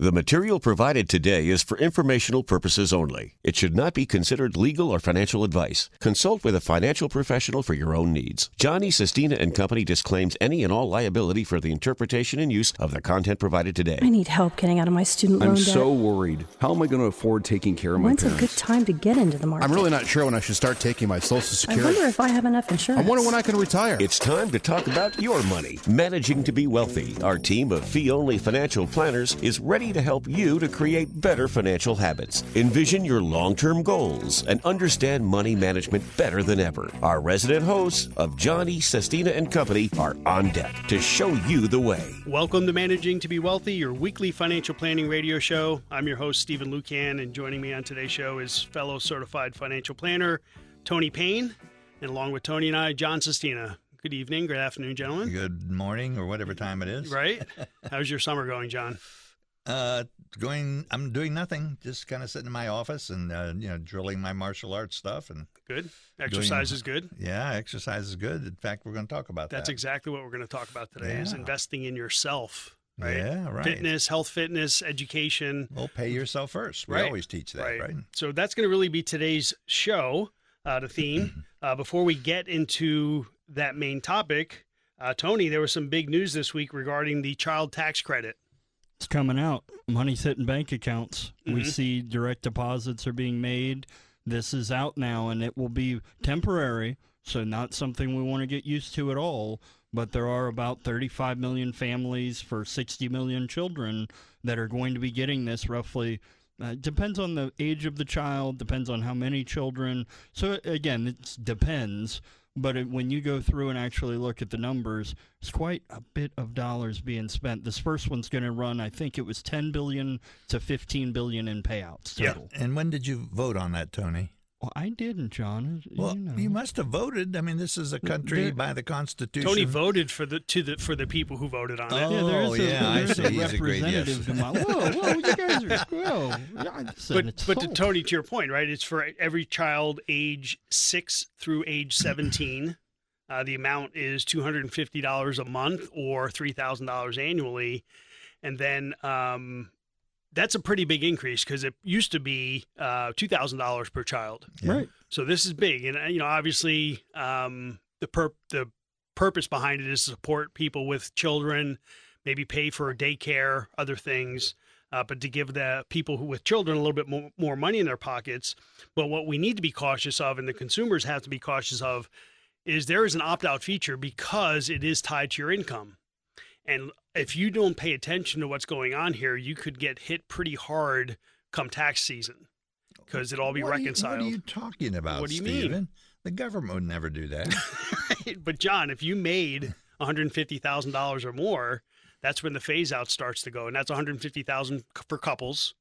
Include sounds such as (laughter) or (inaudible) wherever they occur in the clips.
The material provided today is for informational purposes only. It should not be considered legal or financial advice. Consult with a financial professional for your own needs. Johnny Sestina and Company disclaims any and all liability for the interpretation and use of the content provided today. I need help getting out of my student loan I'm debt. so worried. How am I going to afford taking care of my When's a good time to get into the market? I'm really not sure when I should start taking my Social Security. I wonder if I have enough insurance. I wonder when I can retire. It's time to talk about your money. Managing to be wealthy. Our team of fee only financial planners is ready to help you to create better financial habits. Envision your long term goals and understand money management better than ever. Our resident hosts of Johnny, Sestina, and Company are on deck to show you the way. Welcome to Managing to Be Wealthy, your weekly financial planning radio show. I'm your host, Stephen Lucan, and joining me on today's show is fellow certified financial planner, Tony Payne, and along with Tony and I, John Sestina. Good evening, good afternoon, gentlemen. Good morning or whatever time it is. Right? How's your summer going, John? Uh, going. I'm doing nothing. Just kind of sitting in my office and uh, you know drilling my martial arts stuff and Good. Exercise is good. yeah, exercise is good. In fact, we're going to talk about That's that. That's exactly what we're going to talk about today is investing in yourself, right? Yeah, right. Fitness, health fitness, education. Well, pay yourself first. We Right. always teach that, right? So that's going to really be today's show, uh, the theme. (clears throat) uh, before we get into that main topic, uh, Tony, there was some big news this week regarding the child tax credit. It's coming out. Money's hitting bank accounts. We Mhm. see direct deposits are being made. This is out now, and it will be temporary. So not something we want to get used to at all. But there are about 35 million families for 60 million children that are going to be getting this roughly. Uh, depends on the age of the child. Depends on how many children. So again, it depends. But it, when you go through and actually look at the numbers, it's quite a bit of dollars being spent. This first one's going to run, I think it was 10 billion to 15 billion in payouts total. Yeah. And when did you vote on that, Tony? Well, I didn't, John. Well, you, know. you must have voted. I mean, this is a country There- by the Constitution. Tony voted for the to the for the people who voted on it. Oh, Yeah, there is a, yeah, I there is see. a He's a great yes. whoa, whoa, you guys are whoa. listen, (laughs) But but to Tony, to your point, right? It's for every child age six through age seventeen. Uh, the amount is two hundred and fifty dollars a month or three thousand dollars annually, and then um, that's a pretty big increase because it used to be uh, two thousand dollars per child. Yeah. right. So this is big, and uh, you know, obviously, um, the perp the purpose behind it is to support people with children, maybe pay for daycare, other things, uh, but to give the people who with children a little bit more, more money in their pockets. But what we need to be cautious of, and the consumers have to be cautious of, is there is an opt out feature because it is tied to your income. And if you don't pay attention to what's going on here, you could get hit pretty hard come tax season because it'll all be What are you- reconciled. what are you talking about, What do you mean? Stephen? The government would never do that. (laughs) but John, if you made one hundred fifty thousand dollars or more, that's when the phase out starts to go, and that's one hundred fifty thousand for couples,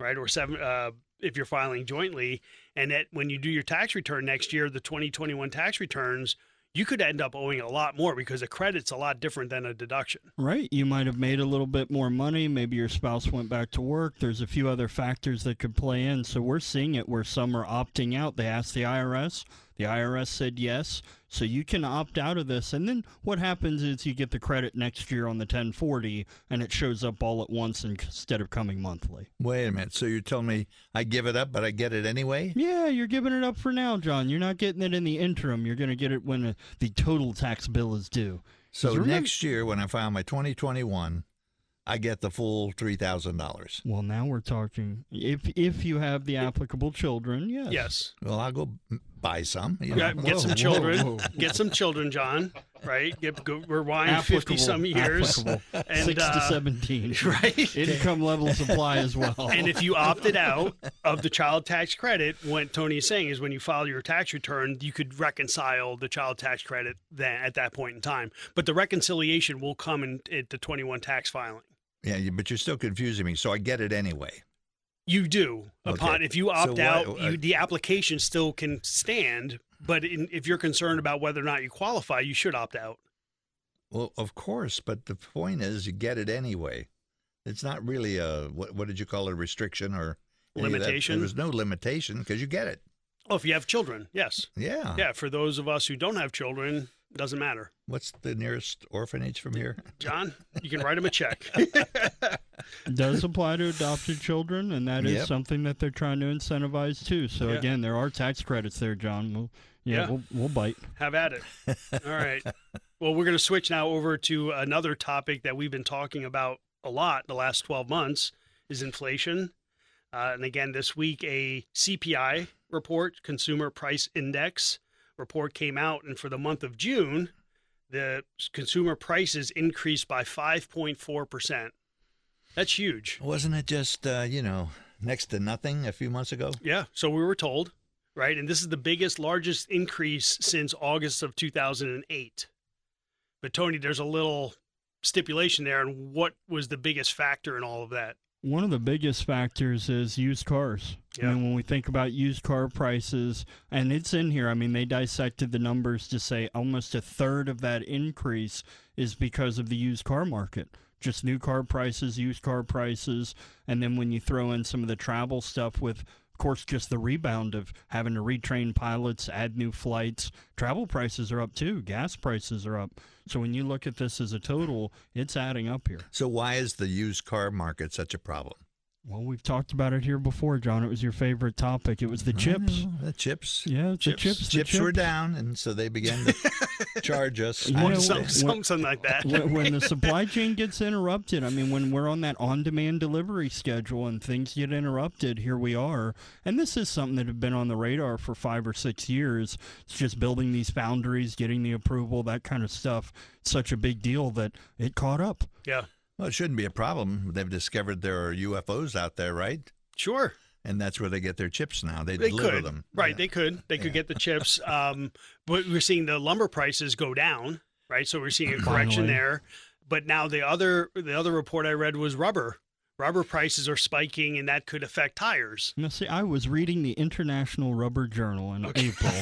right? Or seven uh, if you're filing jointly, and that when you do your tax return next year, the twenty twenty one tax returns, you could end up owing a lot more because a credit's a lot different than a deduction. Right. You might have made a little bit more money. Maybe your spouse went back to work. There's a few other factors that could play in. So we're seeing it where some are opting out. They ask the IRS. The IRS said yes. So you can opt out of this. And then what happens is you get the credit next year on the 1040 and it shows up all at once instead of coming monthly. Wait a minute. So you're telling me I give it up, but I get it anyway? Yeah, you're giving it up for now, John. You're not getting it in the interim. You're going to get it when uh, the total tax bill is due. So remember- next year, when I file my 2021, I get the full three thousand dollars. Well, now we're talking if if you have the applicable children, yes. Yes, Well, I'll go m- buy some. you yeah, know. get some whoa, children, whoa. get some children, John. Right, get go, rewind fifty some years, applicable. and six to uh, seventeen. (laughs) right. Income level apply as well. And if you opted out of the child tax credit, what Tony is saying is when you file your tax return, you could reconcile the child tax credit then at that point in time. But the reconciliation will come in at the 21 tax filing. Yeah, but you're still confusing me. So I get it anyway. You do upon Okay. if you So opt why- out, uh, you, the application still can stand. But in, if you're concerned about whether or not you qualify, you should opt out. Well, of course, but the point is, you get it anyway. It's not really a what? What did you call it? A restriction or any of that. Limitation? There's no limitation because you get it. Oh, if you have children, yes. Yeah. Yeah, for those of us who don't have children, Doesn't matter. What's the nearest orphanage from here? (laughs) John, you can write him a check. (laughs) It does apply to adopted children, and that is Yep. something that they're trying to incentivize too. So Yeah. again, there are tax credits there, John. We'll, yeah, Yeah. We'll, we'll bite. Have at it. All right. Well, we're going to switch now over to another topic that we've been talking about a lot the last 12 months is inflation. Uh, and again, this week, a CPI report, Consumer Price Index report came out. And for the month of June, the consumer prices increased by 5.4%. That's huge. Wasn't it just uh, you know next to nothing a few months ago? Yeah. So we were told, right? And this is the biggest, largest increase since August of 2008. But Tony, there's a little stipulation there. And what was the biggest factor in all of that? One of the biggest factors is used cars. Yeah. I mean, when we think about used car prices, and it's in here, I mean, they dissected the numbers to say almost a third of that increase is because of the used car market. Just new car prices, used car prices, and then when you throw in some of the travel stuff with, course, just the rebound of having to retrain pilots, add new flights, travel prices are up too, gas prices are up. So when you look at this as a total, it's adding up here. So why is the used car market such a problem? Well, we've talked about it here before, John. It was your favorite topic. It was the chips. The chips. Yeah, the Chips. chips. the Chips were down, and so they began to (laughs) charge us. Yeah, on Some, when- something like that. when, when the (laughs) supply chain gets interrupted, I mean, when we're on that on-demand delivery schedule and things get interrupted, here we are. And this is something that had been on the radar for five or six years. It's just building these boundaries, getting the approval, that kind of stuff. It's such a big deal that it caught up. Yeah. Well, it shouldn't be a problem. They've discovered there are UFOs out there, right? Sure. And that's where they get their chips now. They, They deliver could. them. Right. Yeah. They could. They could get the chips. (laughs) Um, but we're seeing the lumber prices go down. Right. So we're seeing a correction there. But now the other the other report I read was rubber. Rubber prices are spiking, and that could affect tires. Now, see, I was reading the International Rubber Journal in April,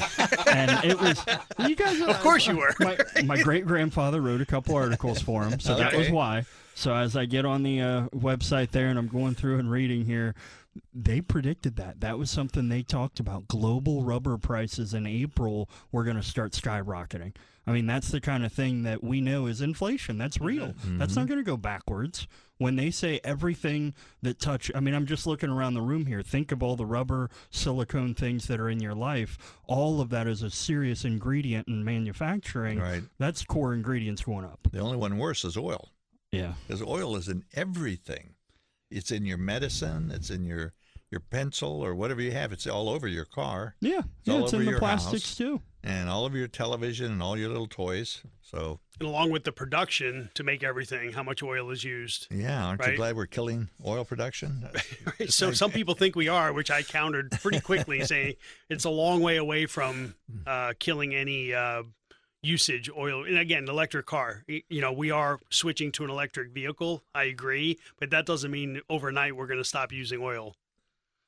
and it was you guys. Of course you were. my my great grandfather wrote a couple articles for him, so that was why. So as I get on the uh, website there and I'm going through and reading here, they predicted that. That was something they talked about. Global rubber prices in April were going to start skyrocketing. I mean, that's the kind of thing that we know is inflation. That's real. That's not going to go backwards. When they say everything that touch, I mean, I'm just looking around the room here. Think of all the rubber, silicone things that are in your life. All of that is a serious ingredient in manufacturing. Right. That's core ingredients going up. The only one worse is oil, Yeah. because oil is in everything. It's in your medicine. It's in your your pencil or whatever you have. It's all over your car Yeah. It's yeah, all it's over in the your plastics house. too. and all of your television and all your little toys. So And along with the production to make everything, how much oil is used. yeah, aren't Right. you glad we're killing oil production? Right? (laughs) So some people think we are, which I countered pretty quickly, (laughs) saying it's a long way away from uh, killing any uh, usage oil. And again, electric car. You know, we are switching to an electric vehicle. I agree, but that doesn't mean overnight we're going to stop using oil.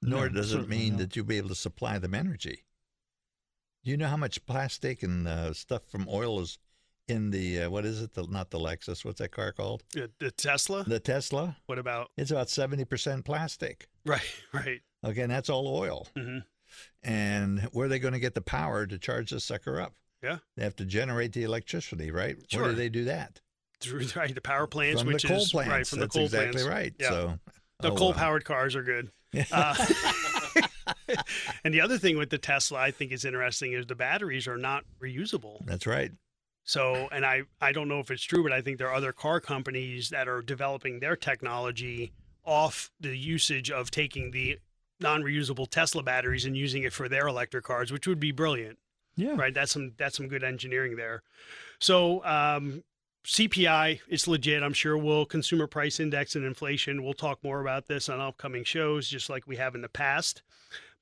Nor No, does it mean not. that you'll be able to supply them energy. Do you know how much plastic and uh, stuff from oil is in the uh, what is it? The, not the Lexus. What's that car called? The, the Tesla. The Tesla. What about? It's about seventy percent plastic. Right, (laughs) right. Okay, and that's all oil. hmm And where are they going to get the power to charge this sucker up? Yeah. They have to generate the electricity, right? Sure. Where do they do that? Through (laughs) right, the power plants, from which the coal is plants. right from That's the coal exactly plants. right. Yeah. So The oh, coal powered cars are good. (laughs) Uh, and the other thing with the Tesla, I think is interesting, is the batteries are not reusable. That's right. So, and I, I don't know if it's true, but I think there are other car companies that are developing their technology off the usage of taking the non reusable Tesla batteries and using it for their electric cars, which would be brilliant Yeah. right? That's some that's some good engineering there. So um, CPI, it's legit. I'm sure we'll consumer price index and inflation. We'll talk more about this on upcoming shows, just like we have in the past.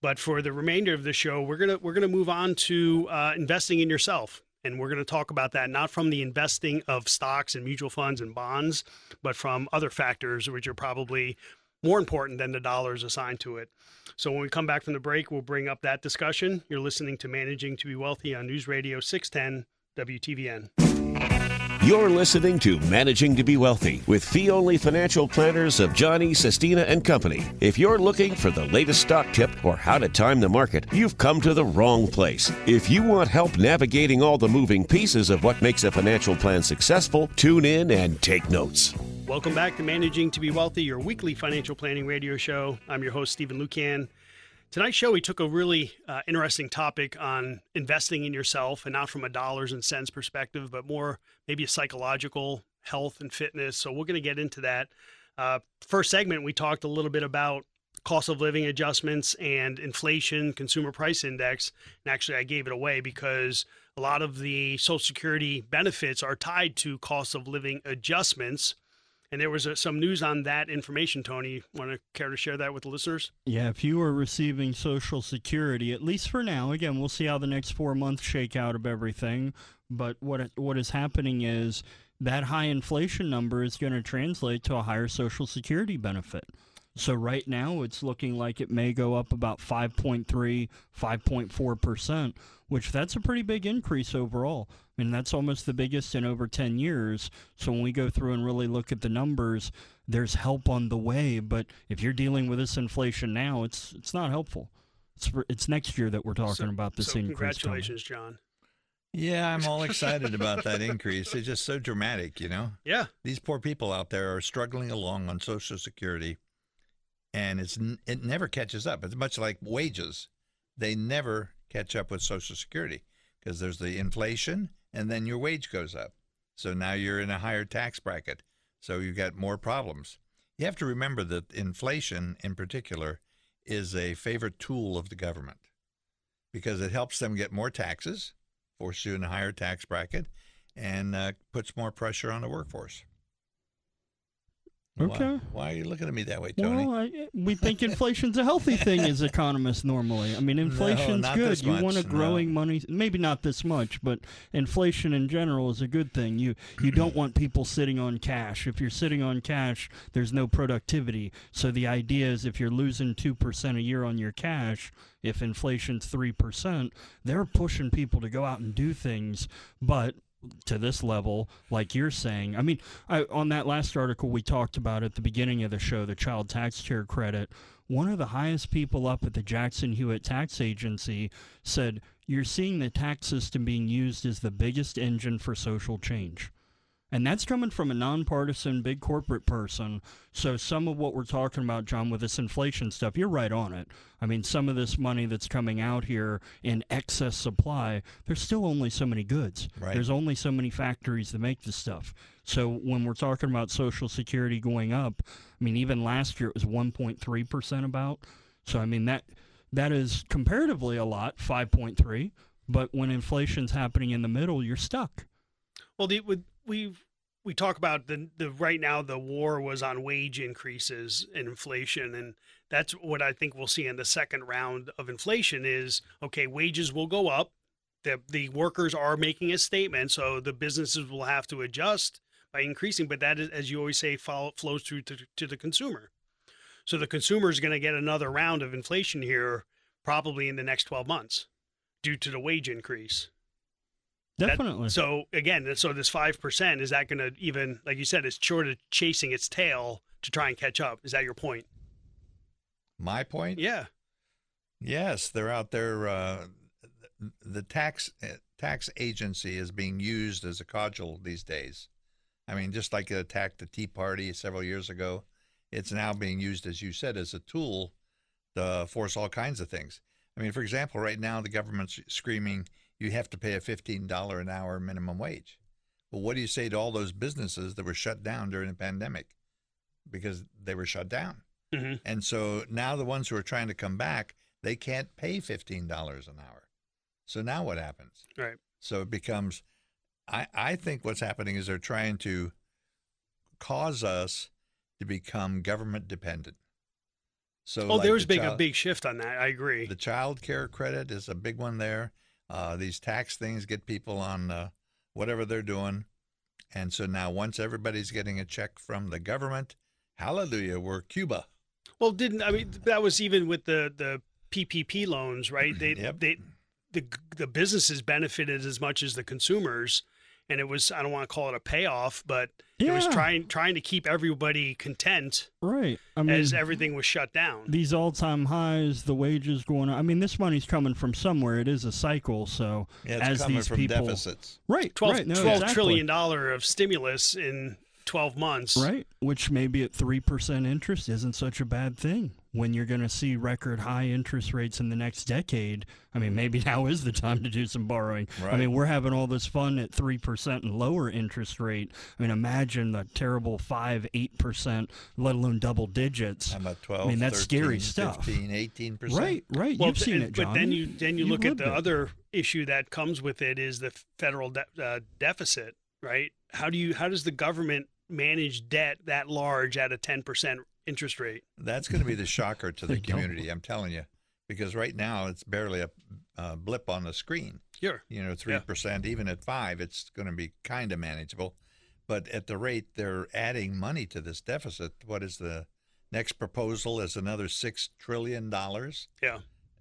But for the remainder of the show, we're gonna we're gonna move on to uh, investing in yourself, and we're gonna talk about that not from the investing of stocks and mutual funds and bonds, but from other factors which are probably more important than the dollars assigned to it. So when we come back from the break, we'll bring up that discussion. You're listening to Managing to Be Wealthy on News Radio 610 WTVN. You're listening to Managing to Be Wealthy with fee only financial planners of Johnny, Sestina, and Company. If you're looking for the latest stock tip or how to time the market, you've come to the wrong place. If you want help navigating all the moving pieces of what makes a financial plan successful, tune in and take notes. Welcome back to Managing to Be Wealthy, your weekly financial planning radio show. I'm your host, Stephen Lucan. Tonight's show, we took a really uh, interesting topic on investing in yourself, and not from a dollars and cents perspective, but more maybe a psychological health and fitness. So we're going to get into that. Uh, first segment, we talked a little bit about cost of living adjustments and inflation, consumer price index. And actually, I gave it away because a lot of the Social Security benefits are tied to cost of living adjustments. And there was uh some news on that information, Tony. Want to care to share that with the listeners? Yeah, if you are receiving Social Security, at least for now, again, we'll see how the next four months shake out of everything. But what what is happening is that high inflation number is going to translate to a higher Social Security benefit. So right now, it's looking like it may go up about 5.3, 5.4 percent, which that's a pretty big increase overall. I mean, that's almost the biggest in over 10 years. So when we go through and really look at the numbers, there's help on the way. But if you're dealing with this inflation now, it's it's not helpful. It's for, it's next year that we're talking So- about this so increase. coming. congratulations, John. Yeah, I'm all (laughs) excited about that increase. It's just so dramatic, you know. Yeah, These poor people out there are struggling along on Social Security, and it's it never catches up. It's much like wages; they never catch up with Social Security because there's the inflation, and then your wage goes up. So now you're in a higher tax bracket. So you've got more problems. You have to remember that inflation, in particular, is a favorite tool of the government because it helps them get more taxes, forces you in a higher tax bracket, and uh, puts more pressure on the workforce. Why- Okay. Why, are you looking at me that way, Tony? Well, I, we think inflation's a healthy thing as economists normally. I mean, (laughs) inflation's not good. You want a growing no. money, maybe not this much, but inflation in general is a good thing. You you don't want people sitting on cash. If you're sitting on cash, there's no productivity. So the idea is if you're losing 2% a year on your cash, if inflation's 3%, they're pushing people to go out and do things, but to this level, like you're saying. I mean, I, on that last article we talked about at the beginning of the show, the child tax care credit, one of the highest people up at the Jackson Hewitt Tax Agency said, You're seeing the tax system being used as the biggest engine for social change. And that's coming from a nonpartisan big corporate person. So some of what we're talking about, John, with this inflation stuff, you're right on it. I mean, some of this money that's coming out here in excess supply, there's still only so many goods. Right. There's only so many factories that make this stuff. So when we're talking about Social Security going up, I mean, even last year it was 1.3 percent about. So I mean that that is comparatively a lot, 5.3. But when inflation's happening in the middle, you're stuck. Well, the, with, we we talk about the the right now the war was on wage increases and inflation, and that's what I think we'll see in the second round of inflation is okay, wages will go up. The the workers are making a statement, so the businesses will have to adjust by increasing, but that is, as you always say, follow, flows through to, to the consumer. So the consumer is going to get another round of inflation here, probably in the next twelve months, due to the wage increase. That- Definitely. so again, so this five percent is that going to even, like you said, it's sort of chasing its tail to try and catch up. Is that your point? My point? Yeah. Yes, they're out there. Uh, the tax uh, tax agency is being used as a cudgel these days. I mean, just like it attacked the Tea Party several years ago, it's now being used, as you said, as a tool to force all kinds of things. I mean, for example, right now the government's screaming you have to pay a fifteen dollar an hour minimum wage. Well, what do you say to all those businesses that were shut down during the pandemic because they were shut down? hmm And so now the ones who are trying to come back, they can't pay $15 an hour. So now what happens? Right. So it becomes, I, I think what's happening is they're trying to cause us to become government dependent. So Oh, like there was the big a big shift on that. I agree. The child care credit is a big one there. Uh, these tax things get people on uh, whatever they're doing. And so now once everybody's getting a check from the government, hallelujah, we're Cuba. Well, didn't I mean that was even with the the PPP loans, right? They (clears throat) Yep. they the the businesses benefited as much as the consumers, and it was I don't want to call it a payoff, but it was trying trying to keep everybody content Right. I mean, as everything was shut down. these all-time highs, the wages going up. I mean, this money's coming from somewhere. It is a cycle. So Yeah, it's as coming these from people, deficits. right, 12, right, no, 12 exactly. trillion dollar of stimulus in 12 months. Right, which maybe at 3% interest isn't such a bad thing when you're going to see record high interest rates in the next decade. I mean, maybe (laughs) now is the time to do some borrowing. I mean, we're having all this fun at 3% and lower interest rate. I mean, imagine the terrible 5, 8%, let alone double digits. How about 12, I mean, that's 13, scary stuff. 15, 18%? Right, right. Well, You've seen and- it, John. But then you then you You've look at the it. other issue that comes with it is the federal de- uh, deficit, right? How do you how does the government manage debt that large at a 10% interest rate? That's going to be the shocker to the (laughs) community, I'm telling you. Because right now it's barely a, a blip on the screen. Sure. You know, 3%, even at 5 it's going to be kind of manageable. But at the rate they're adding money to this deficit, what is the next proposal is another 6 trillion dollars? Yeah.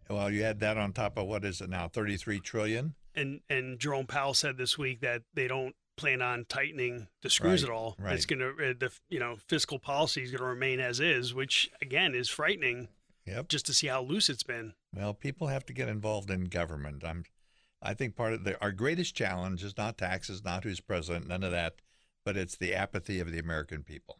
Well, you add that on top of what is it now, 33 trillion? And and Jerome Powell said this week that they don't plan on tightening the screws Right, at all. right. It's going to uh, the you know fiscal policy is going to remain as is, which again is frightening Yep. just to see how loose it's been. Well, people have to get involved in government. I'm, I think part of the, our greatest challenge is not taxes, not who's president, none of that, but it's the apathy of the American people.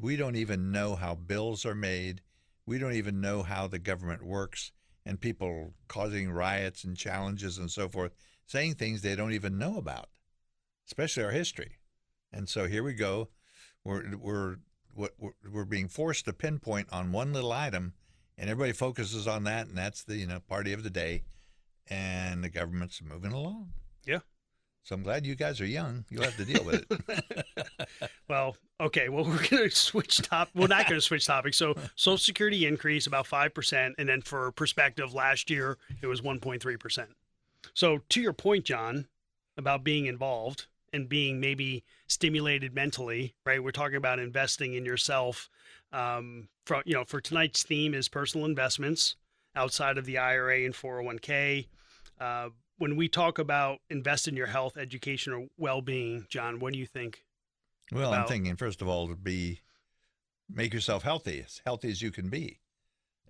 We don't even know how bills are made. We don't even know how the government works, and people causing riots and challenges and so forth, saying things they don't even know about, especially our history. And so here we go. We're we're we're, we're being forced to pinpoint on one little item and everybody focuses on that, and that's the you know party of the day, and the government's moving along. Yeah. So I'm glad you guys are young. You'll have to deal with it. (laughs) (laughs) Well, okay. Well, we're going to switch top. We're not going to switch topics. So, Social Security increase about five percent, and then for perspective, last year it was one point three percent. So, to your point, John, about being involved and being maybe stimulated mentally, right? We're talking about investing in yourself. Um, from you know, for tonight's theme is personal investments outside of the IRA and four hundred one k. Uh, when we talk about invest in your health, education, or well-being, John, what do you think? well, I'm thinking first of all to be make yourself healthy, as healthy as you can be,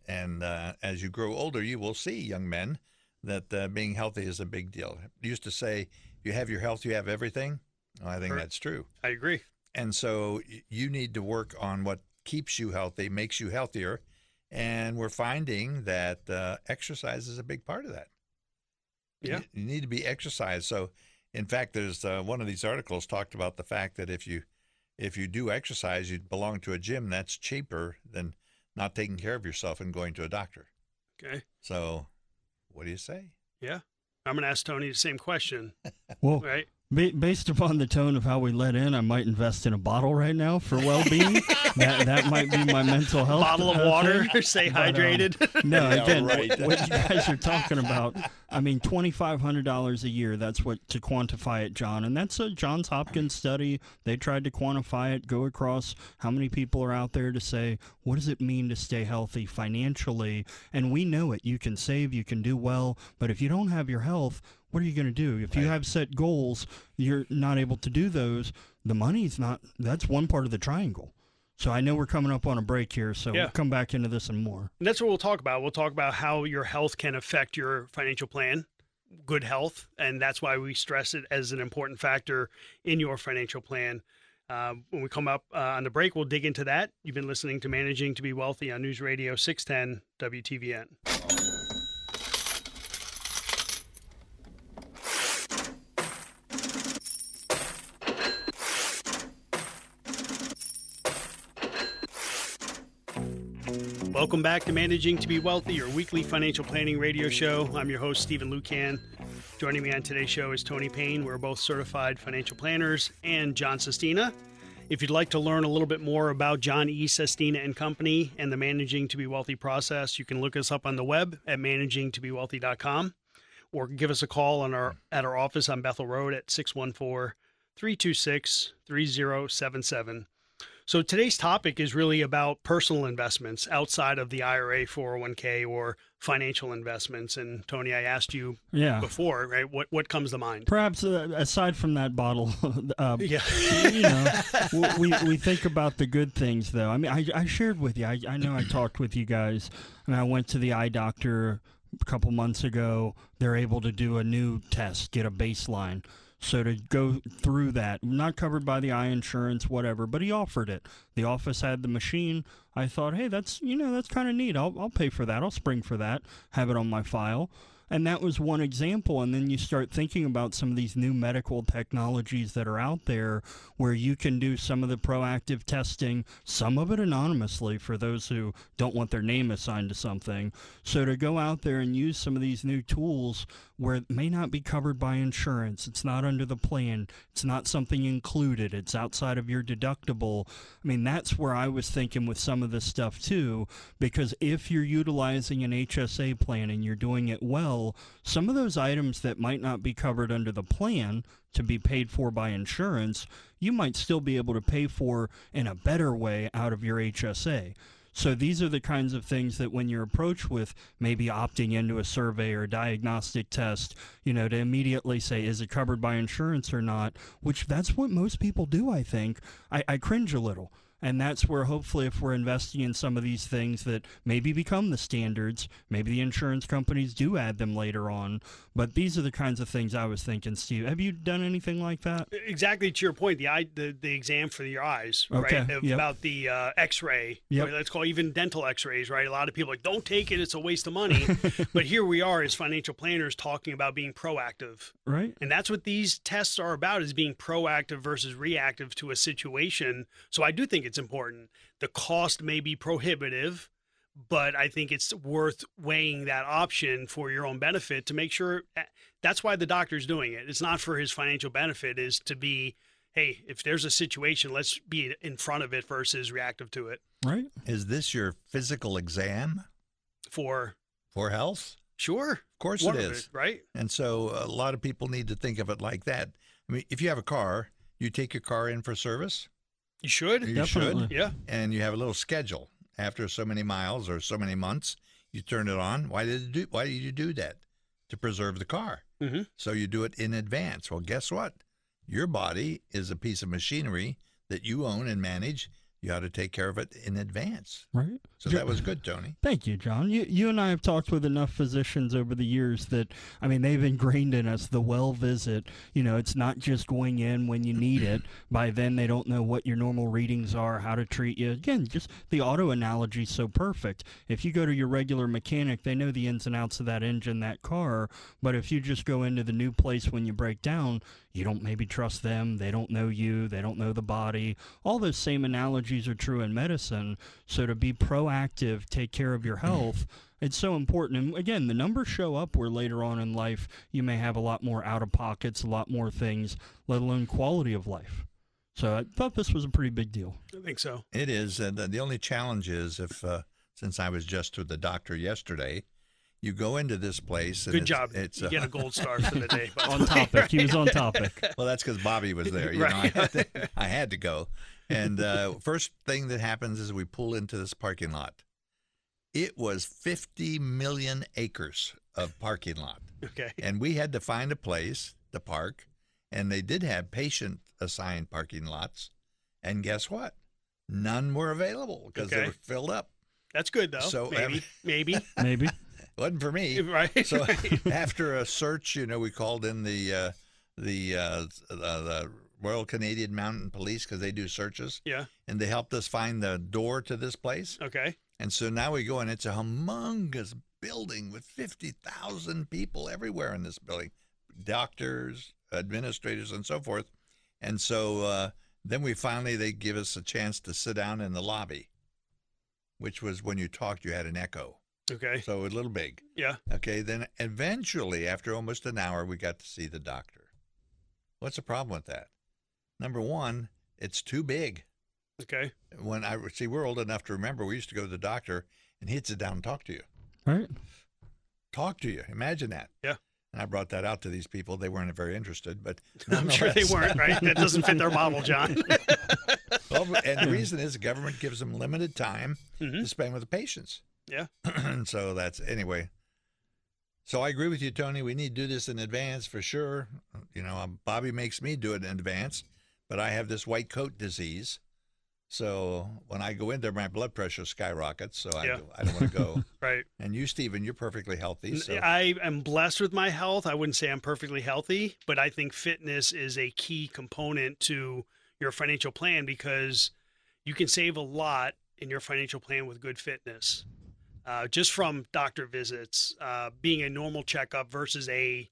and uh, as you grow older, you will see young men that uh, being healthy is a big deal. used to say, "If you have your health, you have everything." Well, I think Correct. that's true. I agree. And so you need to work on what keeps you healthy, makes you healthier. And we're finding that uh, exercise is a big part of that. You- Yeah. You, need to be exercised. So, in fact, there's uh, one of these articles talked about the fact that if you if you do exercise, you belong to a gym. That's cheaper than not taking care of yourself and going to a doctor. Okay. So, what do you say? Yeah. I'm going to ask Tony the same question, well, right? Ba- based upon the tone of how we let in, I might invest in a bottle right now for well-being. (laughs) that that might be my mental health. Bottle of uh, water, thing. (laughs) stay But, um, hydrated. No, (laughs) Yeah, again, right. what, what you guys are talking about. I mean, twenty five hundred dollars a year. That's what to quantify it, John. And that's a Johns Hopkins study. They tried to quantify it, go across how many people are out there to say what does it mean to stay healthy financially. And we know it. You can save, you can do well, but if you don't have your health, what are you going to do? If you have set goals, you're not able to do those. The money's not. That's one part of the triangle. So I know we're coming up on a break here, so Yeah. we'll come back into this and more. And that's what we'll talk about. We'll talk about how your health can affect your financial plan, good health, and that's why we stress it as an important factor in your financial plan. Uh, when we come up uh, on the break, we'll dig into that. You've been listening to Managing to Be Wealthy on News Radio 610 WTVN. Welcome back to Managing to Be Wealthy, your weekly financial planning radio show. I'm your host, Stephen Lucan. Joining me on today's show is Tony Payne. We're both certified financial planners, and John Sestina. If you'd like to learn a little bit more about John E. Sestina and Company and the Managing to Be Wealthy process, you can look us up on the web at managingtobewealthy.com or give us a call on our at our office on Bethel Road at 614 326 3077. So today's topic is really about personal investments outside of the IRA, 401k, or financial investments. And Tony, I asked you Yeah. before, right? What what comes to mind? Perhaps uh, aside from that bottle, (laughs) uh, Yeah. you know, (laughs) we we think about the good things though. I mean, I, I shared with you. I, I know I talked with you guys, and I went to the eye doctor a couple months ago. They're able to do a new test, get a baseline. So to go through that, not covered by the eye insurance, whatever, but he offered it. The office had the machine. I thought, hey, that's you know that's kind of neat. I'll I'll pay for that. I'll spring for that. Have it on my file. And that was one example. And then you start thinking about some of these new medical technologies that are out there where you can do some of the proactive testing, some of it anonymously for those who don't want their name assigned to something. So to go out there and use some of these new tools where it may not be covered by insurance, it's not under the plan, it's not something included, it's outside of your deductible. I mean, that's where I was thinking with some of this stuff too, because if you're utilizing an HSA plan and you're doing it well, some of those items that might not be covered under the plan to be paid for by insurance, you might still be able to pay for in a better way out of your HSA. So these are the kinds of things that when you're approached with maybe opting into a survey or a diagnostic test, you know, to immediately say, is it covered by insurance or not? Which that's what most people do, I think. I, I cringe a little. And that's where hopefully, if we're investing in some of these things that maybe become the standards, maybe the insurance companies do add them later on. But these are the kinds of things I was thinking, Steve. Have you done anything like that? Exactly to your point, the eye, the, the exam for your eyes, Okay, right? yep. About the uh, X-ray, Yep. or let's call even dental X-rays, right? A lot of people are like don't take it; it's a waste of money. (laughs) but here we are as financial planners talking about being proactive, Right? and that's what these tests are about: is being proactive versus reactive to a situation. So I do think it's important. The cost may be prohibitive. But I think it's worth weighing that option for your own benefit to make sure that's why the doctor's doing it. It's not for his financial benefit, is to be hey, if there's a situation, let's be in front of it versus reactive to it. Right? Is this your physical exam For for health? sure, Of course one it right? And so a lot of people need to think of it like that. I mean, if you have a car, you take your car in for service, You should, you Definitely. should, yeah, and you have a little schedule. After so many miles or so many months, you turn it on. Why did it do? Why did you do that? To preserve the car. hmm So you do it in advance. Well, guess what? Your body is a piece of machinery that you own and manage. You ought to take care of it in advance. Right? So that was good, Tony. Thank you, John. You you and I have talked with enough physicians over the years that I mean they've ingrained in us the well visit. You know, it's not just going in when you need it. (laughs) By then they don't know what your normal readings are, how to treat you. Again, just the auto analogy is so perfect. If you go to your regular mechanic, they know the ins and outs of that engine, that car. But if you just go into the new place when you break down, you don't maybe trust them. They don't know you. They don't know the body. All those same analogies are true in medicine. So to be proactive, take care of your health, it's so important. And again, the numbers show up where later on in life you may have a lot more out of pockets, a lot more things, let alone quality of life. So I thought this was a pretty big deal. I think so. It is, and the only challenge is if, uh, since I was just with the doctor yesterday, you go into this place. And Good it's, job. It's you uh, get a gold star for the day. by (laughs) On topic. He was on topic. (laughs) well, that's because Bobby was there. You Right. know, I had, to, I had to go. And (laughs) uh, first thing that happens is we pull into this parking lot. It was 50 million acres of parking lot. Okay. And we had to find a place to park. And they did have patient assigned parking lots. And guess what? None were available because they were filled up. That's good though. So, maybe, um, (laughs) maybe. Maybe. It wasn't for me. (laughs) right. So right. after a search, you know, we called in the uh, the, uh, the the Royal Canadian Mountain Police because they do searches, Yeah. and they helped us find the door to this place. Okay. And so now we go, and it's a humongous building with fifty thousand people everywhere in this building, doctors, administrators, and so forth. And so uh, then we finally they give us a chance to sit down in the lobby, which was when you talked, you had an echo, Okay. so a little big. Yeah. Okay, then eventually, after almost an hour, we got to see the doctor. What's the problem with that? Number one, it's too big. Okay. When I see, we're old enough to remember we used to go to the doctor and he'd sit down and talk to you. Right? Talk to you. Imagine that. Yeah. And I brought that out to these people. They weren't very interested, but (laughs) I'm sure they weren't, right? That doesn't fit their model, John. (laughs) Well, and the reason is the government gives them limited time Mhm. to spend with the patients. Yeah. (clears throat) and so that's anyway. So I agree with you, Tony. We need to do this in advance for sure. You know, um, Bobby makes me do it in advance, but I have this white coat disease. So when I go in there, my blood pressure skyrockets. So I, Yeah. I don't want to go. (laughs) right. and you, Stephen, you're perfectly healthy. So I am blessed with my health. I wouldn't say I'm perfectly healthy, but I think fitness is a key component to your financial plan because you can save a lot in your financial plan with good fitness. Uh, just from doctor visits, uh, being a normal checkup versus a,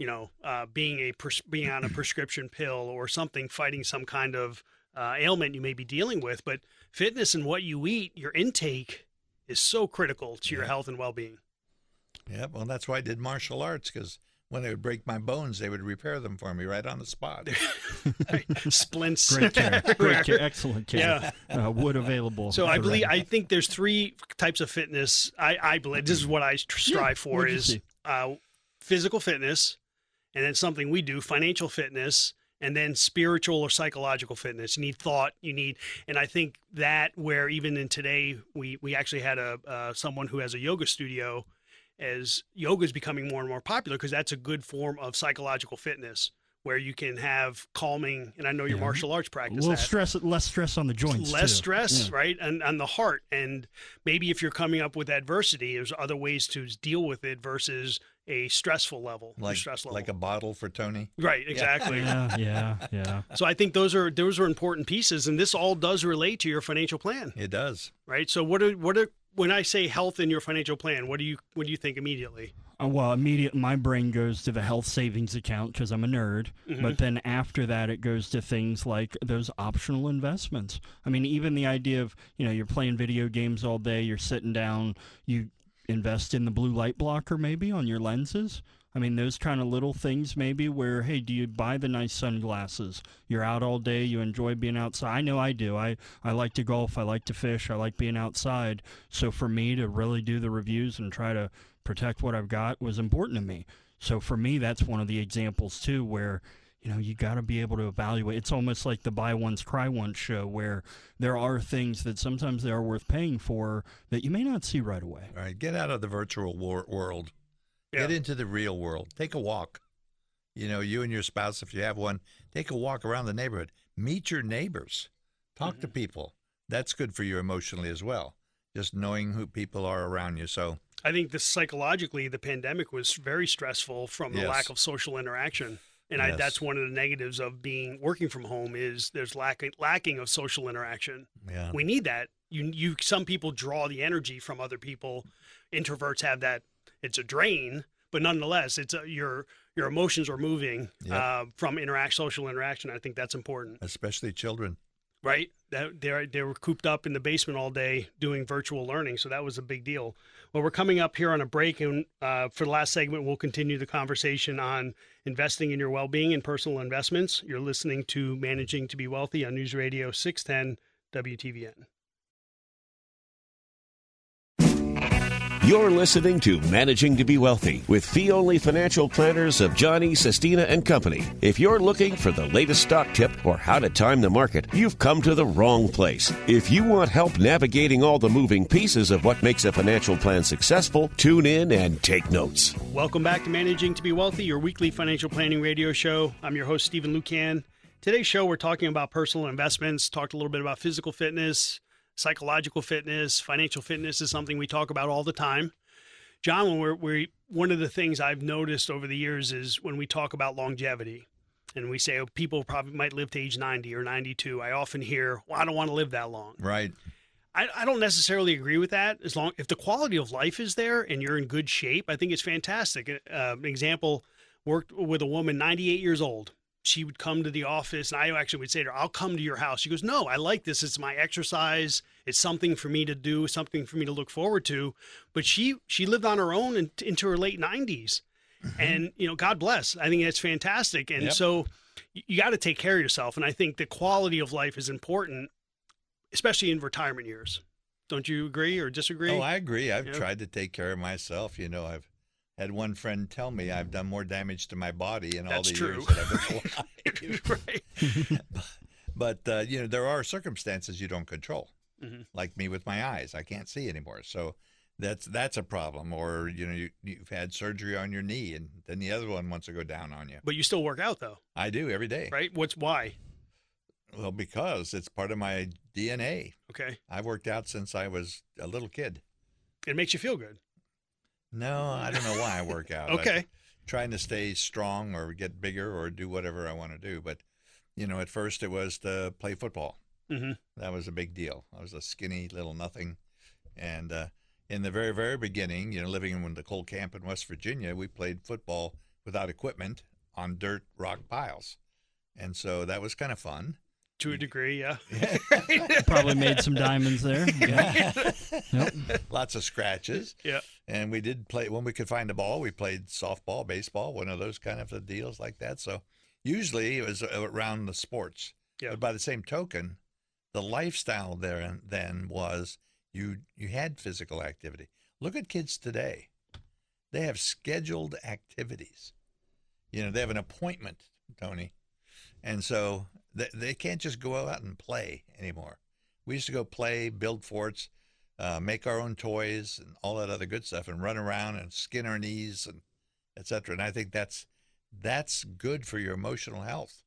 you know, uh, being a pres- being on a prescription pill or something, fighting some kind of uh, ailment you may be dealing with. But fitness and what you eat, your intake, is so critical to your Yeah. health and well-being. yeah, well, that's why I did martial arts because when they would break my bones, they would repair them for me right on the spot. (laughs) splints. Great care. (laughs) Great care. Excellent care. Yeah. Uh, wood available. So I believe that. I think there's three types of fitness. I, I believe this is what I tr- strive for is uh, physical fitness, and then something we do, financial fitness, and then spiritual or psychological fitness. You need thought. You need, and I think that where even in today we we actually had a uh, someone who has a yoga studio, as yoga is becoming more and more popular because that's a good form of psychological fitness where you can have calming. And I know your Yeah. martial arts a practice little that stress, less stress on the joints. less too. stress Yeah. right and on the heart and maybe if you're coming up with adversity there's other ways to deal with it versus a stressful level like stress level like a bottle for Tony. right exactly Yeah, yeah, yeah. (laughs) so i think those are those are important pieces and this all does relate to your financial plan It does. right so what are what are when i say health in your financial plan what do you what do you think immediately well, immediate my brain goes to the health savings account because I'm a nerd. Mm-hmm. But then after that, it goes to things like those optional investments. I mean, even the idea of you know you're playing video games all day, you're sitting down, you invest in the blue light blocker maybe on your lenses. I mean, those kind of little things maybe where, hey, do you buy the nice sunglasses? You're out all day, you enjoy being outside. I know I do. I, I like to golf, I like to fish, I like being outside. So for me to really do the reviews and try to protect what I've got was important to me. So for me, that's one of the examples too where you know you got to be able to evaluate it's almost like the buy once cry once show where there are things that sometimes they are worth paying for that you may not see right away All right, get out of the virtual wor- world. Yeah. Get into the real world. Take a walk. You know, you and your spouse, if you have one, take a walk around the neighborhood. Meet your neighbors. Talk to Mm-hmm. people. That's good for you emotionally as well. Just knowing who people are around you. So, i think this psychologically the pandemic was very stressful from the Yes. lack of social interaction. And I, that's one of the negatives of being working from home is there's lacking lacking of social interaction. Yeah. we need that. You you some people draw the energy from other people. Introverts have that it's a drain but nonetheless it's a, your your emotions are moving Yep. uh, from interact social interaction. I think that's important. Especially children. right? That they they were cooped up in the basement all day doing virtual learning. So that was a big deal well we're coming up here on a break and uh, for the last segment we'll continue the conversation on investing in your well-being and personal investments. You're listening to managing to be wealthy on news radio 610 wtvn You're listening to Managing to Be Wealthy with fee only financial planners of Johnny, Sestina, and Company. If you're looking for the latest stock tip or how to time the market, you've come to the wrong place. If you want help navigating all the moving pieces of what makes a financial plan successful, tune in and take notes. Welcome back to Managing to Be Wealthy, your weekly financial planning radio show. I'm your host, Stephen Lucan. Today's show, we're talking about personal investments, talked a little bit about physical fitness, psychological fitness, financial fitness is something we talk about all the time. John, when we're, we one of the things I've noticed over the years is when we talk about longevity and we say oh, people probably might live to age 90 or 92, I often hear, well, I don't want to live that long. Right. I, I don't necessarily agree with that. As long if the quality of life is there and you're in good shape, I think it's fantastic. Uh, an example: worked with a woman, 98 years old. She would come to the office, and I actually would say to her, "I'll come to your house." She goes, "No, I like this. It's my exercise. It's something for me to do, something for me to look forward to." But she she lived on her own in, into her late 90s, mm-hmm. and you know, God bless. I think that's fantastic. And Yep. so you, you got to take care of yourself. And I think the quality of life is important especially in retirement years. Don't you agree or disagree? Oh, I agree. I've Yeah. tried to take care of myself. You know, I've had one friend tell me I've done more damage to my body in all That's the true. years that I've been (laughs) alive. (laughs) right. (laughs) but uh, you know, there are circumstances you don't control, Mhm. like me with my eyes. I can't see anymore, so that's that's a problem. Or you know, you, you've had surgery on your knee, and then the other one wants to go down on you. But you still work out though, I do every day. right? What's why? Well, because it's part of my DNA. Okay. I've worked out since I was a little kid. It makes you feel good. No, I don't know why I work (laughs) out. Okay. I'm trying to stay strong or get bigger or do whatever I want to do. But, you know, at first it was to play football. hmm That was a big deal. I was a skinny little nothing. And uh, in the very, very beginning, you know, living in the coal camp in West Virginia, we played football without equipment on dirt rock piles. And so that was kind of fun. To a degree, yeah. (laughs) Probably made some diamonds there. Yeah. Yep. Lots of scratches. Yeah. And we did play when we could find a ball. We played softball, baseball, one of those kind of deals like that. So usually it was around the sports. Yeah. But by the same token, the lifestyle there then was you you had physical activity. Look at kids today; they have scheduled activities. You know, they have an appointment, Tony, and so they, they can't just go out and play anymore. We used to go play, build forts, uh, make our own toys, and all that other good stuff, and run around and skin our knees and etc. And I think that's that's good for your emotional health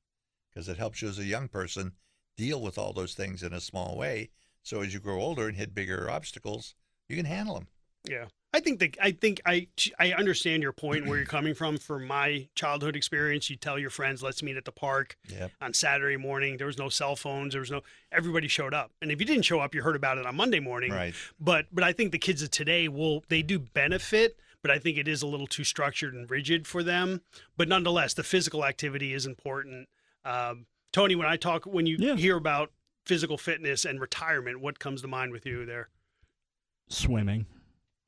because it helps you as a young person deal with all those things in a small way. So as you grow older and hit bigger obstacles, you can handle them. Yeah. I think that I think I I understand your point where you're coming from. From my childhood experience, you tell your friends, "Let's meet at the park Yep. on Saturday morning." There was no cell phones. There was no. Everybody showed up, and if you didn't show up, you heard about it on Monday morning. Right. But but I think the kids of today will they do benefit, but I think it is a little too structured and rigid for them. But nonetheless, the physical activity is important. Um, Tony, when I talk, when you Yeah. hear about physical fitness and retirement, what comes to mind with you there? Swimming.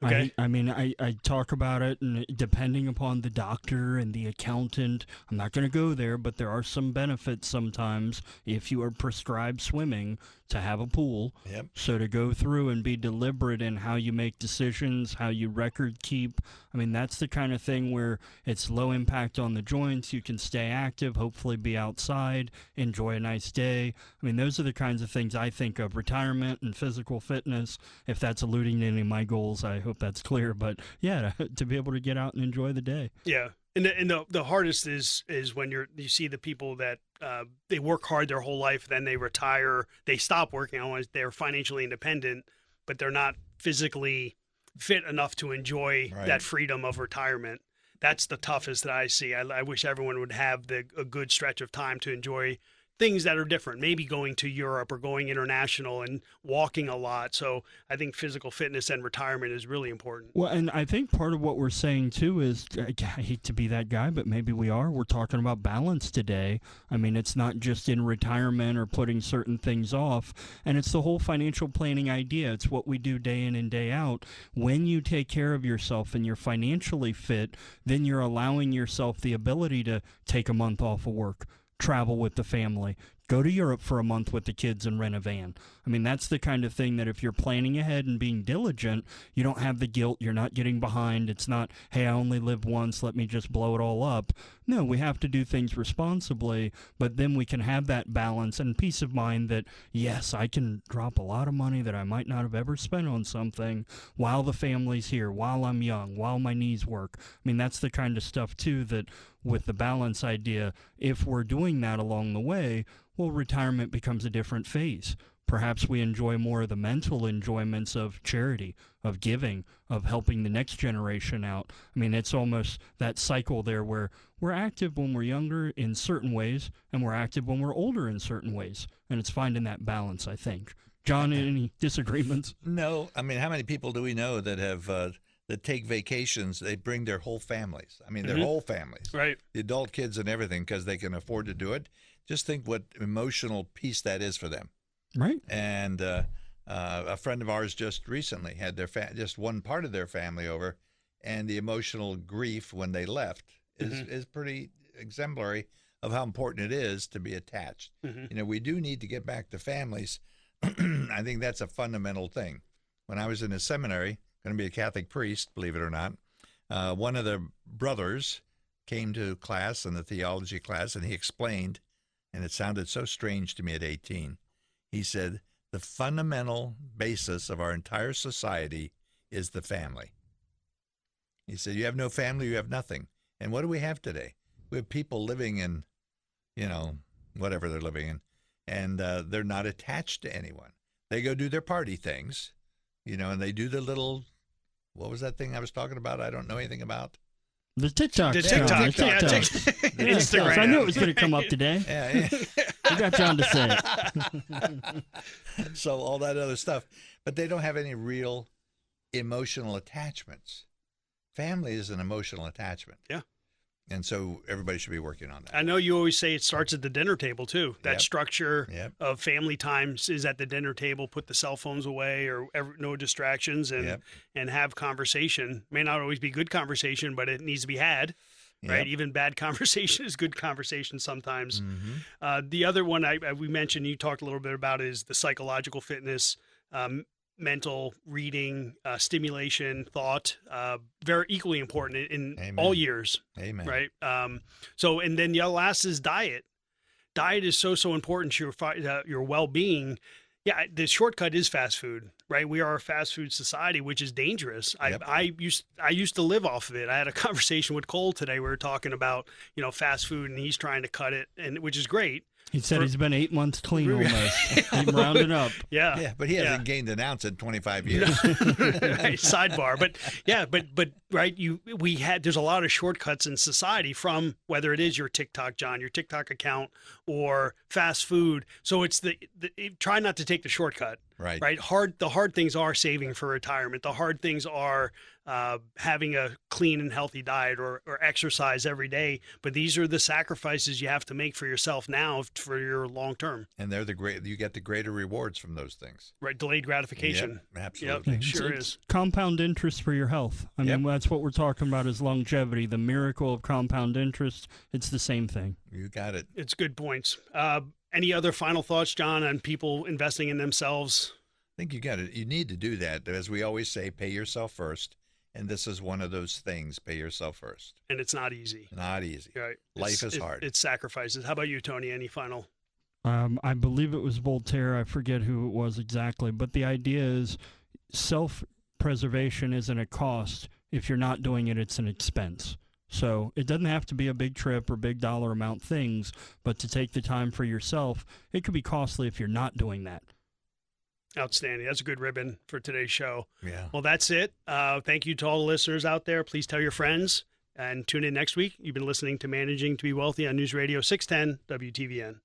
Okay. I, I mean, I, I talk about it, and depending upon the doctor and the accountant, I'm not going to go there, but there are some benefits sometimes if you are prescribed swimming to have a pool. Yep. So to go through and be deliberate in how you make decisions, how you record keep, I mean, that's the kind of thing where it's low impact on the joints. You can stay active, hopefully be outside, enjoy a nice day. I mean, those are the kinds of things I think of retirement and physical fitness. If that's alluding to any of my goals, I hope that's clear. But yeah, to, (laughs) to be able to get out and enjoy the day. Yeah, and the, and the the hardest is is when you're you see the people that uh, they work hard their whole life, then they retire, they stop working. Otherwise, they're financially independent, but they're not physically fit enough to enjoy Right. that freedom of retirement. That's the toughest that I see. I, I wish everyone would have the a good stretch of time to enjoy things that are different. Maybe going to Europe or going international and walking a lot. So I think physical fitness and retirement is really important. Well, and I think part of what we're saying too is I hate to be that guy, but maybe we are. We're talking about balance today. I mean, it's not just in retirement or putting certain things off, and it's the whole financial planning idea. It's what we do day in and day out. When you take care of yourself and you're financially fit, then you're allowing yourself the ability to take a month off of work, travel with the family, go to Europe for a month with the kids and rent a van. I mean, that's the kind of thing that if you're planning ahead and being diligent, you don't have the guilt. You're not getting behind. It's not, hey, I only live once. Let me just blow it all up. No, we have to do things responsibly, but then we can have that balance and peace of mind that, yes, I can drop a lot of money that I might not have ever spent on something while the family's here, while I'm young, while my knees work. I mean, that's the kind of stuff, too, that with the balance idea, if we're doing that along the way, well, retirement becomes a different phase. Perhaps we enjoy more of the mental enjoyments of charity, of giving, of helping the next generation out. I mean, it's almost that cycle there where we're active when we're younger in certain ways, and we're active when we're older in certain ways. And it's finding that balance, I think. John, (laughs) any disagreements? No, I mean, how many people do we know that have uh, that take vacations? They bring their whole families. I mean, their Mhm. whole families, Right. the adult kids and everything, because they can afford to do it. Just think what emotional peace that is for them. Right? And uh, uh, a friend of ours just recently had their fa- just one part of their family over, and the emotional grief when they left is Mhm. is pretty exemplary of how important it is to be attached. Mhm. You know, we do need to get back to families. (clears throat) I think that's a fundamental thing. When I was in a seminary, going to be a Catholic priest, believe it or not, Uh, one of the brothers came to class in the theology class, and he explained, and it sounded so strange to me at 18. He said, The fundamental basis of our entire society is the family. He said, You have no family, you have nothing. And what do we have today? We have people living in, you know, whatever they're living in, and uh, they're not attached to anyone. They go do their party things, you know, and they do the little, what was that thing I was talking about? I don't know anything about. The TikTok. The John, TikTok, yeah, TikTok. Tik- Yeah, Instagram. I knew it was going to come up today. Yeah, yeah. (laughs) I got John to say it. so all that other stuff, but they don't have any real emotional attachments. Family is an emotional attachment. Yeah. And so everybody should be working on that. I know you always say it starts at the dinner table too. That Yep. structure Yep. of family times is at the dinner table. Put the cell phones away or ever, no distractions, and Yep. and have conversation. May not always be good conversation, but it needs to be had. Right, Yep. even bad (laughs) conversation is good conversation sometimes. Mhm. Uh, the other one I, I we mentioned, you talked a little bit about, is the psychological fitness, um, mental reading, uh, stimulation, thought. Uh, very equally important in, in all years Amen. right? Um, so, and then the last is diet. Diet is so so important to your uh, your well being. Yeah, the shortcut is fast food, right? We are a fast food society, which is dangerous. Yep. I, I used I used to live off of it. I had a (laughs) conversation with Cole today. We were talking about you know fast food, and he's trying to cut it, and which is great. He said For- he's been eight months clean almost. (laughs) He rounded up. Yeah, Yeah, but he hasn't gained an ounce in 25 years. (laughs) right, (laughs) sidebar but yeah but but right you we had there's a lot of shortcuts in society from whether it is your tiktok john your tiktok account or fast food so it's the, the try not to take the shortcut right. right hard the hard things are saving for retirement the hard things are uh, having a clean and healthy diet or, or exercise every day but these are the sacrifices you have to make for yourself now for your long term And they're the great. You get the greater rewards from those things. right delayed gratification Yep, absolutely. Yep, sure It's- is. Compound interest for your health. I Yep. mean, that's what we're talking about is longevity. The miracle of compound interest. It's the same thing. You got it. It's good points. Uh, any other final thoughts, John, on people investing in themselves? I think you got it. You need to do that. As we always say, pay yourself first. And this is one of those things. Pay yourself first. And it's not easy. Not easy. Right. Life It's- is it- hard. It's sacrifices. How about you, Tony? Any final? Um, I believe it was Voltaire. I forget who it was exactly, but the idea is self-preservation isn't a cost. If you're not doing it, it's an expense. So it doesn't have to be a big trip or big dollar amount things, but to take the time for yourself, it could be costly if you're not doing that. Outstanding. That's a good ribbon for today's show. Yeah. Well, that's it. Uh, thank you to all the listeners out there. Please tell your friends and tune in next week. You've been listening to Managing to Be Wealthy on News Radio 610 WTVN.